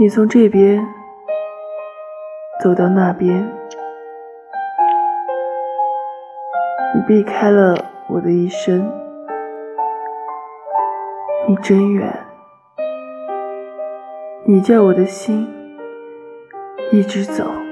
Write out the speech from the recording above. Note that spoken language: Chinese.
你从这边走到那边你避开了我的一生你真远你叫我的心一直走。